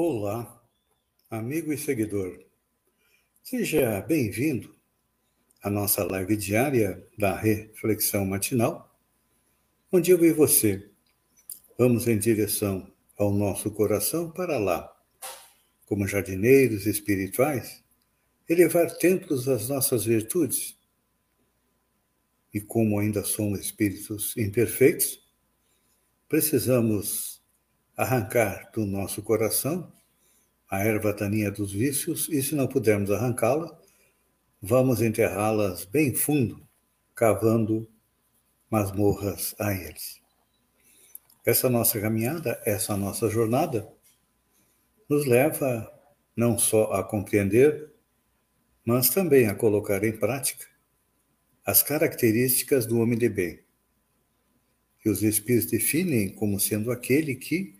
Olá, amigo e seguidor. Seja bem-vindo à nossa live diária da Reflexão Matinal, onde eu e você vamos em direção ao nosso coração para lá, como jardineiros espirituais, elevar templos às nossas virtudes. E como ainda somos espíritos imperfeitos, precisamos arrancar do nosso coração a erva daninha dos vícios e, se não pudermos arrancá-la, vamos enterrá-las bem fundo, cavando masmorras a eles. Essa nossa caminhada, essa nossa jornada, nos leva não só a compreender, mas também a colocar em prática as características do homem de bem, que os Espíritos definem como sendo aquele que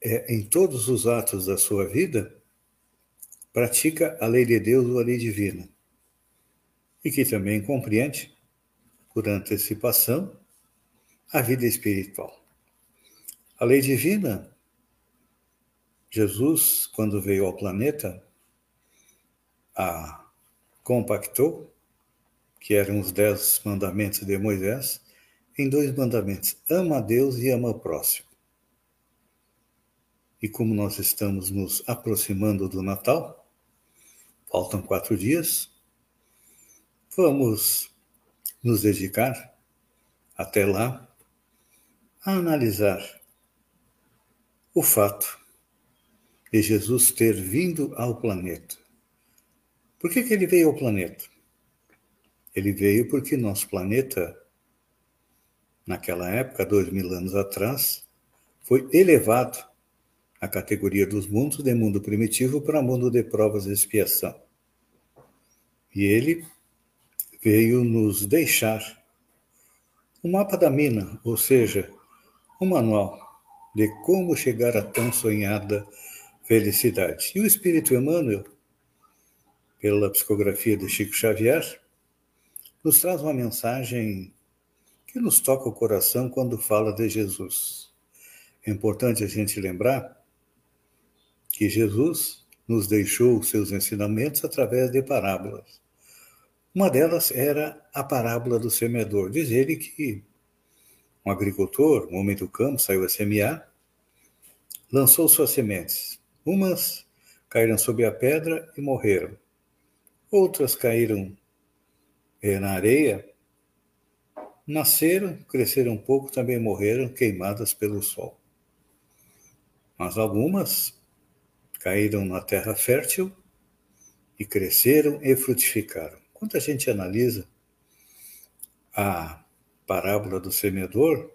é, em todos os atos da sua vida, pratica a lei de Deus ou a lei divina, e que também compreende, por antecipação, a vida espiritual. A lei divina, Jesus, quando veio ao planeta, a compactou, que eram os dez mandamentos de Moisés, em dois mandamentos: ama a Deus e ama o próximo. E como nós estamos nos aproximando do Natal, faltam quatro dias, vamos nos dedicar até lá a analisar o fato de Jesus ter vindo ao planeta. Por que, que ele veio ao planeta? Ele veio porque nosso planeta, naquela época, dois mil anos atrás, foi elevado a categoria dos mundos de mundo primitivo para mundo de provas e expiação. E ele veio nos deixar um mapa da mina, ou seja, um manual de como chegar à tão sonhada felicidade. E o Espírito Emmanuel, pela psicografia de Chico Xavier, nos traz uma mensagem que nos toca o coração quando fala de Jesus. É importante a gente lembrar que Jesus nos deixou seus ensinamentos através de parábolas. Uma delas era a parábola do semeador. Diz ele que um agricultor, um homem do campo, saiu a semear, lançou suas sementes. Umas caíram sobre a pedra e morreram. Outras caíram eh, na areia, nasceram, cresceram um pouco, também morreram queimadas pelo sol. Mas algumas caíram na terra fértil e cresceram e frutificaram. Quando a gente analisa a parábola do semeador,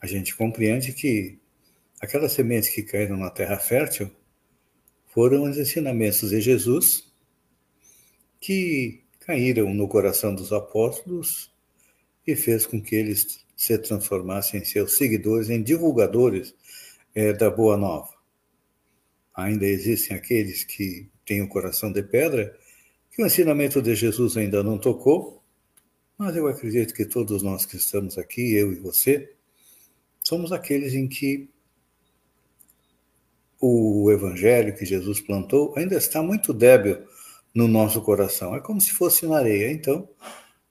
a gente compreende que aquelas sementes que caíram na terra fértil foram os ensinamentos de Jesus que caíram no coração dos apóstolos e fez com que eles se transformassem em seus seguidores, em divulgadores é, da Boa Nova ainda existem aqueles que têm o coração de pedra, que o ensinamento de Jesus ainda não tocou, mas eu acredito que todos nós que estamos aqui, eu e você, somos aqueles em que o evangelho que Jesus plantou ainda está muito débil no nosso coração. É como se fosse na areia. Então,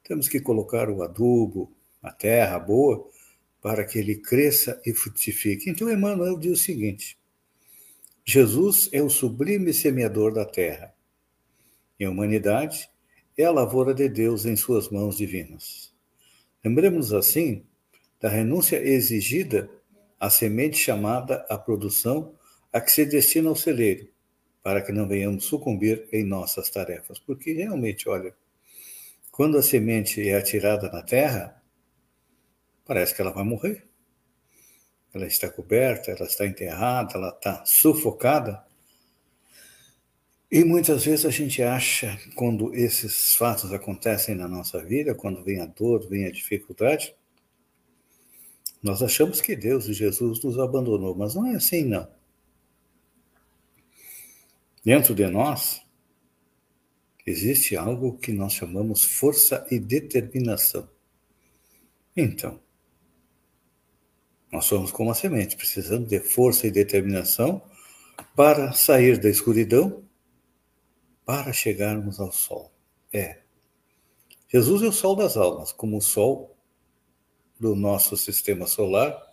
temos que colocar o adubo, a terra boa, para que ele cresça e frutifique. Então, Emmanuel diz o seguinte: Jesus é o sublime semeador da terra. E a humanidade é a lavoura de Deus em suas mãos divinas. Lembremos assim da renúncia exigida à semente chamada à produção a que se destina o celeiro, para que não venhamos sucumbir em nossas tarefas. Porque realmente, olha, quando a semente é atirada na terra, parece que ela vai morrer. Ela está coberta, ela está enterrada, ela está sufocada. E muitas vezes a gente acha, quando esses fatos acontecem na nossa vida, quando vem a dor, vem a dificuldade, nós achamos que Deus e Jesus nos abandonou, mas não é assim, não. Dentro de nós existe algo que nós chamamos força e determinação. Então, nós somos como a semente, precisamos de força e determinação para sair da escuridão, para chegarmos ao sol. É. Jesus é o sol das almas, como o sol do nosso sistema solar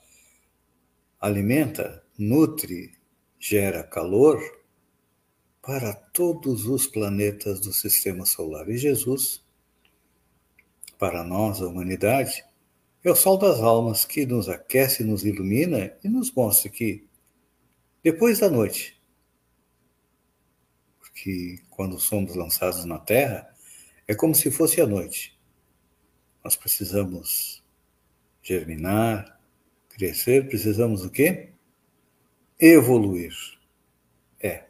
alimenta, nutre, gera calor para todos os planetas do sistema solar. E Jesus, para nós, a humanidade, é o sol das almas que nos aquece, nos ilumina e nos mostra que depois da noite, porque quando somos lançados na Terra, é como se fosse a noite. Nós precisamos germinar, crescer, precisamos o quê? Evoluir. É.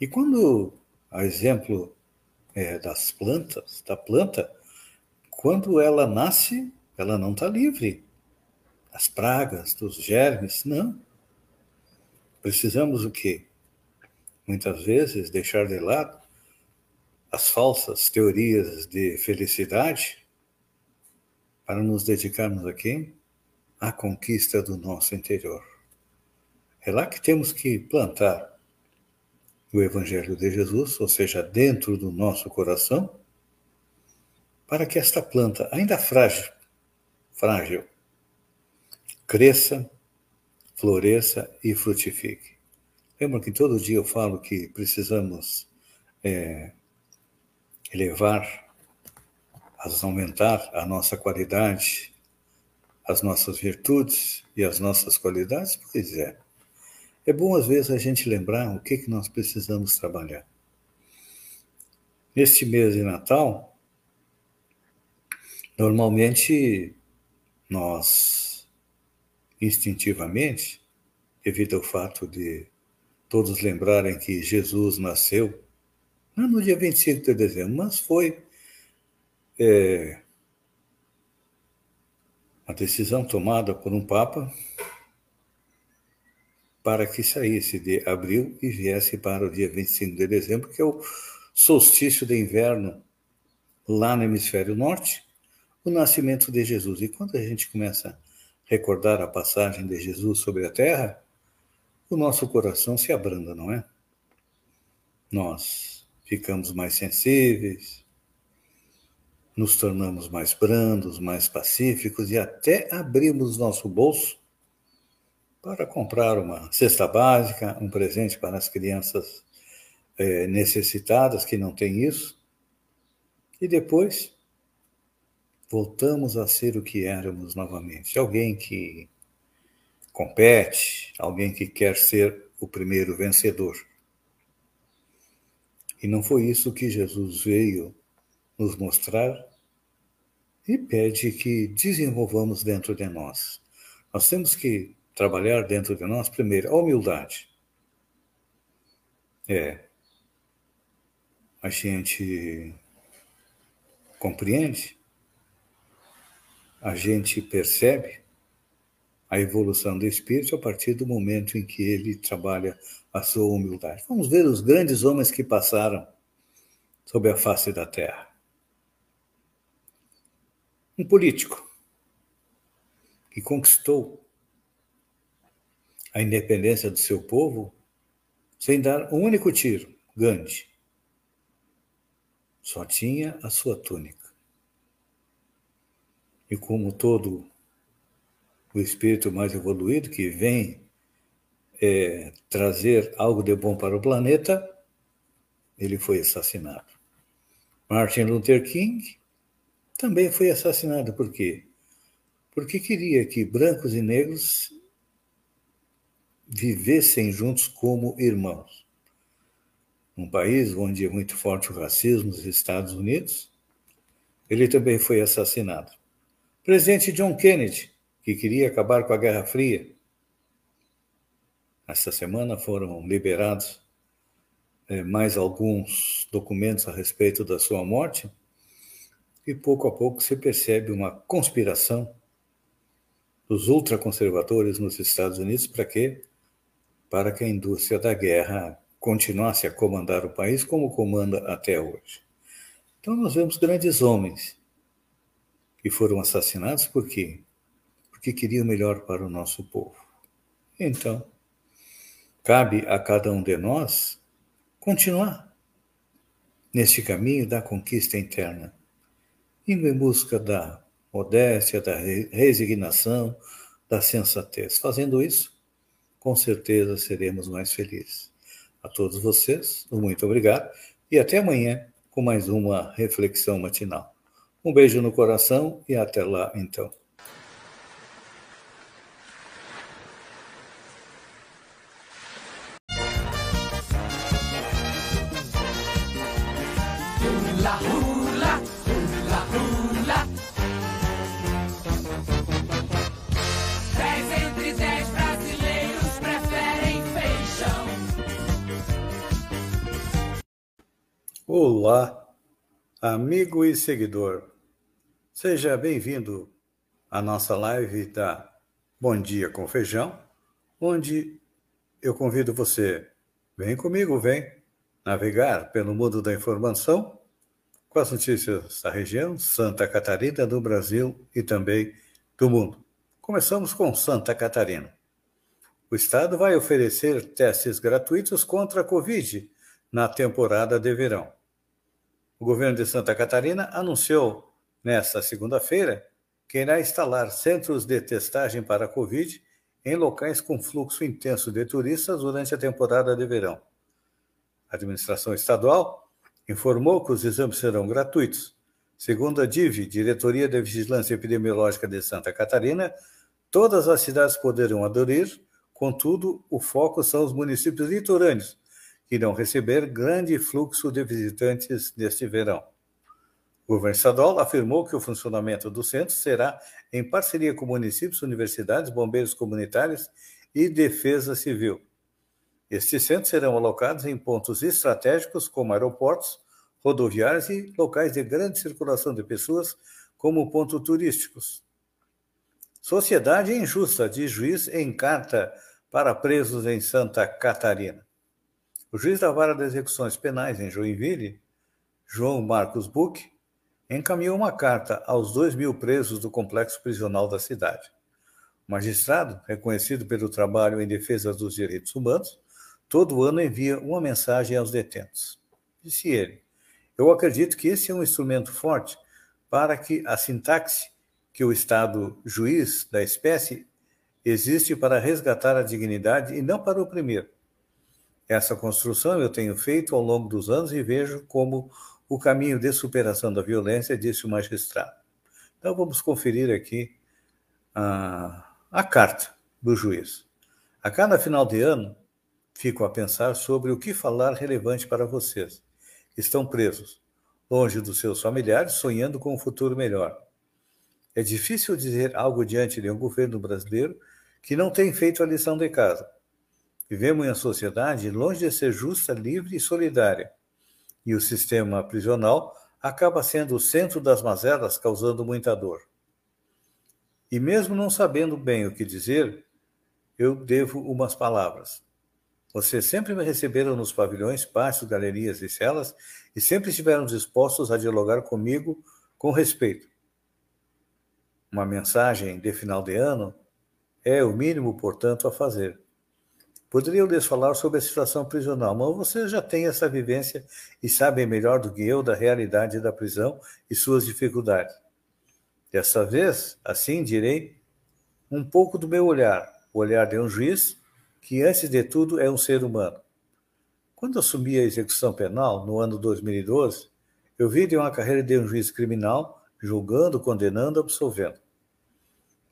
E quando, a exemplo é, das plantas, da planta, quando ela nasce, ela não está livre das pragas, dos germes, não. Precisamos o quê? Muitas vezes deixar de lado as falsas teorias de felicidade para nos dedicarmos a quem? À conquista do nosso interior. É lá que temos que plantar o Evangelho de Jesus, ou seja, dentro do nosso coração, para que esta planta, ainda frágil, frágil. Cresça, floresça e frutifique. Lembra que todo dia eu falo que precisamos é, elevar, aumentar a nossa qualidade, as nossas virtudes e as nossas qualidades? Pois é. É bom, às vezes, a gente lembrar o que, que nós precisamos trabalhar. Neste mês de Natal, normalmente nós, instintivamente, devido ao fato de todos lembrarem que Jesus nasceu, não no dia 25 de dezembro, mas foi é, a decisão tomada por um Papa para que saísse de abril e viesse para o dia 25 de dezembro, que é o solstício de inverno lá no hemisfério norte, o nascimento de Jesus. E quando a gente começa a recordar a passagem de Jesus sobre a terra, o nosso coração se abranda, não é? Nós ficamos mais sensíveis, nos tornamos mais brandos, mais pacíficos e até abrimos nosso bolso para comprar uma cesta básica, um presente para as crianças é, necessitadas que não têm isso. E depois voltamos a ser o que éramos novamente. Alguém que compete, alguém que quer ser o primeiro vencedor. E não foi isso que Jesus veio nos mostrar e pede que desenvolvamos dentro de nós. Nós temos que trabalhar dentro de nós, primeiro, a humildade. É. A gente compreende a gente percebe a evolução do espírito a partir do momento em que ele trabalha a sua humildade. Vamos ver os grandes homens que passaram sobre a face da terra. Um político que conquistou a independência do seu povo sem dar um único tiro, Gandhi. Só tinha a sua túnica. E como todo o espírito mais evoluído que vem é, trazer algo de bom para o planeta, ele foi assassinado. Martin Luther King também foi assassinado. Por quê? Porque queria que brancos e negros vivessem juntos como irmãos. Um país onde é muito forte o racismo, os Estados Unidos, ele também foi assassinado. Presidente John Kennedy, que queria acabar com a Guerra Fria, Esta semana foram liberados é, mais alguns documentos a respeito da sua morte, e pouco a pouco se percebe uma conspiração dos ultraconservadores nos Estados Unidos para quê? Para que a indústria da guerra continuasse a comandar o país como comanda até hoje. Então nós vemos grandes homens que foram assassinados por quê? Porque queriam melhor para o nosso povo. Então, cabe a cada um de nós continuar neste caminho da conquista interna, indo em busca da modéstia, da resignação, da sensatez. Fazendo isso, com certeza seremos mais felizes. A todos vocês, muito obrigado e até amanhã com mais uma reflexão matinal. Um beijo no coração e até lá então. Olá, amigo e seguidor. Seja bem-vindo à nossa live da Bom Dia com Feijão, onde eu convido você, vem comigo, vem navegar pelo mundo da informação com as notícias da região, Santa Catarina, do Brasil e também do mundo. Começamos com Santa Catarina. O Estado vai oferecer testes gratuitos contra a Covid na temporada de verão. O governo de Santa Catarina anunciou nesta segunda-feira que irá instalar centros de testagem para a Covid em locais com fluxo intenso de turistas durante a temporada de verão. A administração estadual informou que os exames serão gratuitos. Segundo a DIV, Diretoria de Vigilância Epidemiológica de Santa Catarina, todas as cidades poderão aderir, contudo, o foco são os municípios litorâneos, que irão receber grande fluxo de visitantes neste verão. O governo estadual afirmou que o funcionamento do centro será em parceria com municípios, universidades, bombeiros comunitários e defesa civil. Estes centros serão alocados em pontos estratégicos como aeroportos, rodoviários e locais de grande circulação de pessoas, como pontos turísticos. Sociedade injusta, diz juiz em carta para presos em Santa Catarina. O juiz da vara de execuções penais em Joinville, João Marcos Buch, encaminhou uma carta aos dois mil presos do complexo prisional da cidade. O magistrado, reconhecido pelo trabalho em defesa dos direitos humanos, todo ano envia uma mensagem aos detentos. Disse ele: Eu acredito que esse é um instrumento forte para que a sintaxe que o Estado juiz da espécie existe para resgatar a dignidade e não para oprimir. Essa construção eu tenho feito ao longo dos anos e vejo como o caminho de superação da violência, disse o magistrado. Então vamos conferir aqui a, a carta do juiz. A cada final de ano, fico a pensar sobre o que falar relevante para vocês. Estão presos, longe dos seus familiares, sonhando com um futuro melhor. É difícil dizer algo diante de um governo brasileiro que não tem feito a lição de casa Vivemos em uma sociedade longe de ser justa, livre e solidária. E o sistema prisional acaba sendo o centro das mazelas, causando muita dor. E mesmo não sabendo bem o que dizer, eu devo umas palavras. Vocês sempre me receberam nos pavilhões, pátios, galerias e celas e sempre estiveram dispostos a dialogar comigo com respeito. Uma mensagem de final de ano é o mínimo, portanto, a fazer. Poderiam lhes falar sobre a situação prisional, mas você já tem essa vivência e sabem melhor do que eu da realidade da prisão e suas dificuldades. Dessa vez, assim direi, um pouco do meu olhar, o olhar de um juiz que, antes de tudo, é um ser humano. Quando assumi a execução penal, no ano 2012, eu vi de uma carreira de um juiz criminal, julgando, condenando, absolvendo.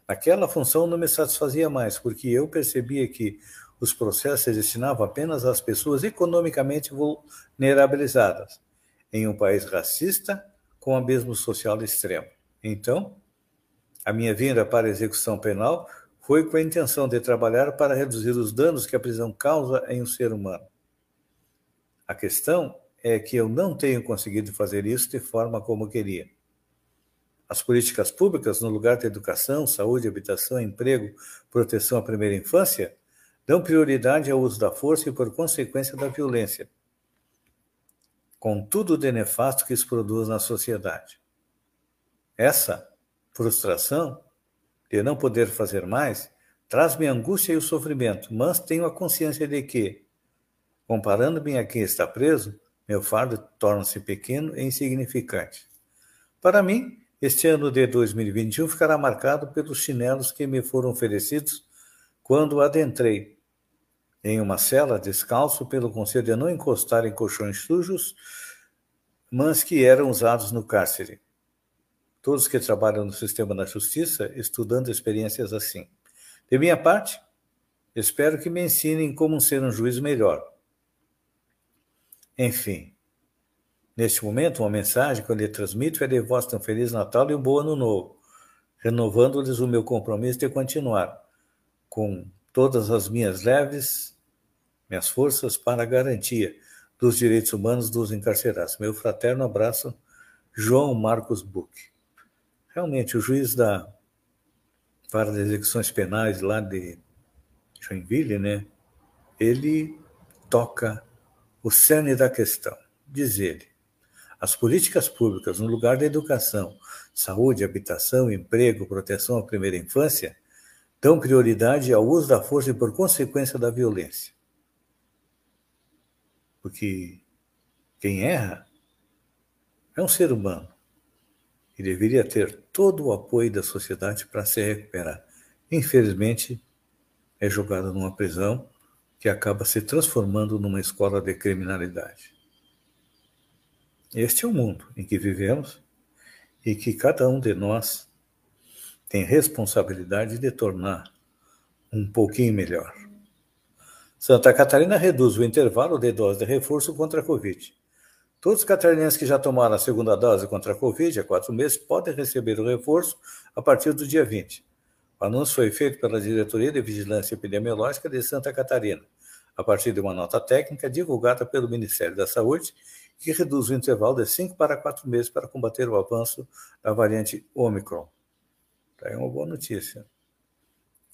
Aquela função não me satisfazia mais, porque eu percebia que os processos destinavam apenas às pessoas economicamente vulnerabilizadas, em um país racista com abismo social extremo. Então, a minha vinda para a execução penal foi com a intenção de trabalhar para reduzir os danos que a prisão causa em um ser humano. A questão é que eu não tenho conseguido fazer isso de forma como queria. As políticas públicas, no lugar da educação, saúde, habitação, emprego, proteção à primeira infância, dão prioridade ao uso da força e, por consequência, da violência, com tudo de nefasto que isso produz na sociedade. Essa frustração de não poder fazer mais traz-me angústia e o sofrimento, mas tenho a consciência de que, comparando-me a quem está preso, meu fardo torna-se pequeno e insignificante. Para mim, este ano de 2021 ficará marcado pelos chinelos que me foram oferecidos quando adentrei em uma cela descalço pelo conselho de não encostar em colchões sujos, mas que eram usados no cárcere. Todos que trabalham no sistema da justiça estudando experiências assim. De minha parte, espero que me ensinem como ser um juiz melhor. Enfim, neste momento, uma mensagem que eu lhe transmito é de voz um Feliz Natal e um Bom Ano Novo, renovando-lhes o meu compromisso de continuar com todas as minhas leves, minhas forças para a garantia dos direitos humanos dos encarcerados. Meu fraterno abraço, João Marcos Buch. Realmente, o juiz da para as execuções penais lá de Joinville, né? Ele toca o cerne da questão. Diz ele: as políticas públicas no lugar da educação, saúde, habitação, emprego, proteção à primeira infância dão prioridade ao uso da força e, por consequência, da violência. Porque quem erra é um ser humano e deveria ter todo o apoio da sociedade para se recuperar. Infelizmente, é jogado numa prisão que acaba se transformando numa escola de criminalidade. Este é o mundo em que vivemos e que cada um de nós tem responsabilidade de tornar um pouquinho melhor. Santa Catarina reduz o intervalo de dose de reforço contra a Covid. Todos os catarinenses que já tomaram a segunda dose contra a Covid há quatro meses podem receber o reforço a partir do dia 20. O anúncio foi feito pela Diretoria de Vigilância Epidemiológica de Santa Catarina, a partir de uma nota técnica divulgada pelo Ministério da Saúde, que reduz o intervalo de cinco para quatro meses para combater o avanço da variante Omicron. Tá aí uma boa notícia.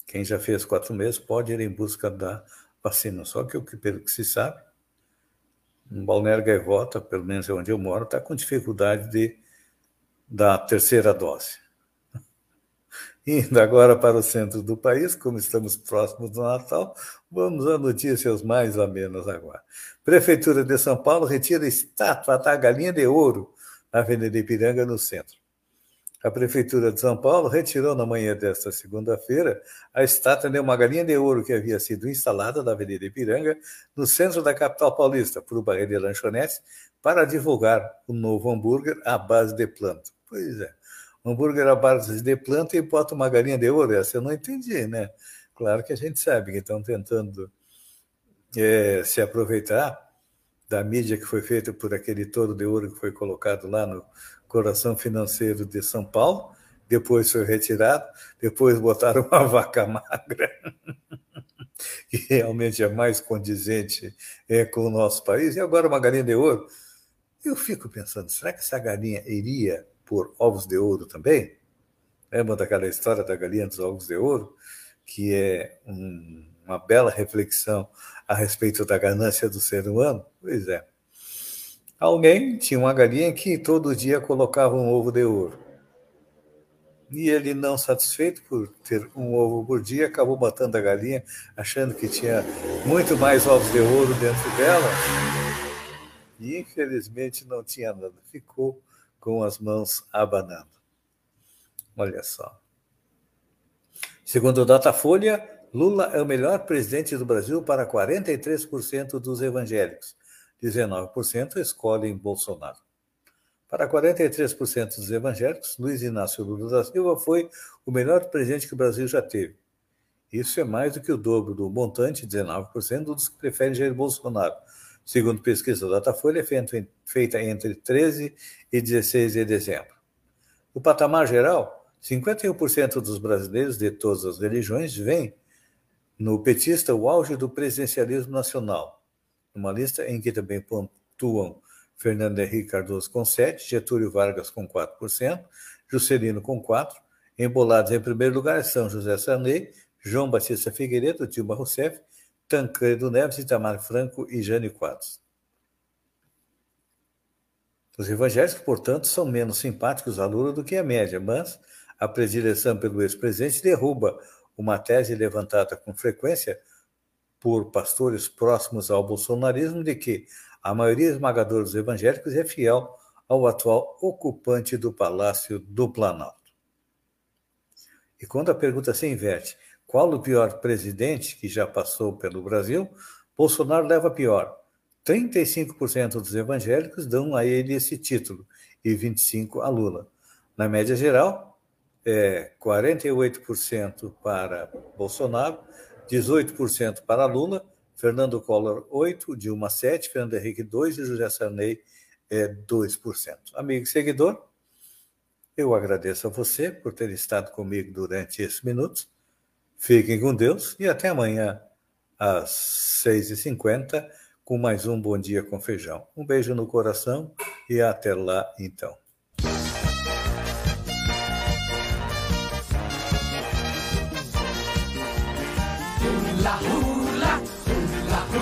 Quem já fez quatro meses pode ir em busca da vacina. Só que, pelo que se sabe, em Balneário Gaivota, pelo menos é onde eu moro, está com dificuldade de, da terceira dose. Indo agora para o centro do país, como estamos próximos do Natal, vamos a notícias mais amenas agora. Prefeitura de São Paulo retira estátua da galinha de ouro na Avenida Ipiranga, no centro. A Prefeitura de São Paulo retirou na manhã desta segunda-feira a estátua de uma galinha de ouro que havia sido instalada na Avenida Ipiranga, no centro da capital paulista, por uma rede de lanchonetes, para divulgar o novo hambúrguer à base de planta. Pois é, hambúrguer à base de planta e bota uma galinha de ouro. Essa eu não entendi, né? Claro que a gente sabe que estão tentando é, se aproveitar da mídia que foi feita por aquele touro de ouro que foi colocado lá no coração financeiro de São Paulo, depois foi retirado, depois botaram uma vaca magra, que realmente é mais condizente é, com o nosso país, e agora uma galinha de ouro. Eu fico pensando, será que essa galinha iria por ovos de ouro também? Lembra daquela história da galinha dos ovos de ouro? Que é um, uma bela reflexão a respeito da ganância do ser humano? Pois é. Alguém tinha uma galinha que todo dia colocava um ovo de ouro. E ele, não satisfeito por ter um ovo por dia, acabou matando a galinha, achando que tinha muito mais ovos de ouro dentro dela. E infelizmente não tinha nada. Ficou com as mãos abanando. Olha só. Segundo o Datafolha, Lula é o melhor presidente do Brasil para 43% dos evangélicos 19% escolhem Bolsonaro. Para 43% dos evangélicos, Luiz Inácio Lula da Silva foi o melhor presidente que o Brasil já teve. Isso é mais do que o dobro do montante, 19%, dos que preferem Jair Bolsonaro, segundo pesquisa da Datafolha feita entre 13 e 16 de dezembro. No patamar geral, 51% dos brasileiros de todas as religiões veem no petista o auge do presidencialismo nacional, uma lista em que também pontuam Fernando Henrique Cardoso com 7%, Getúlio Vargas com 4%, Juscelino com 4%, embolados em primeiro lugar são José Sarney, João Batista Figueiredo, Dilma Rousseff, Tancredo Neves, Itamar Franco e Jânio Quadros. Os evangélicos, portanto, são menos simpáticos à Lula do que a média, mas a predileção pelo ex-presidente derruba uma tese levantada com frequência por pastores próximos ao bolsonarismo de que a maioria esmagadora dos evangélicos é fiel ao atual ocupante do Palácio do Planalto. E quando a pergunta se inverte, qual o pior presidente que já passou pelo Brasil, Bolsonaro leva pior. 35% dos evangélicos dão a ele esse título e 25% a Lula. Na média geral, é 48% para Bolsonaro, 18% para Lula, Fernando Collor 8, Dilma 7, Fernando Henrique 2 e José Sarney é 2%. Amigo e seguidor, eu agradeço a você por ter estado comigo durante esses minutos. Fiquem com Deus e até amanhã às 6h50 com mais um Bom Dia com Feijão. Um beijo no coração e até lá então.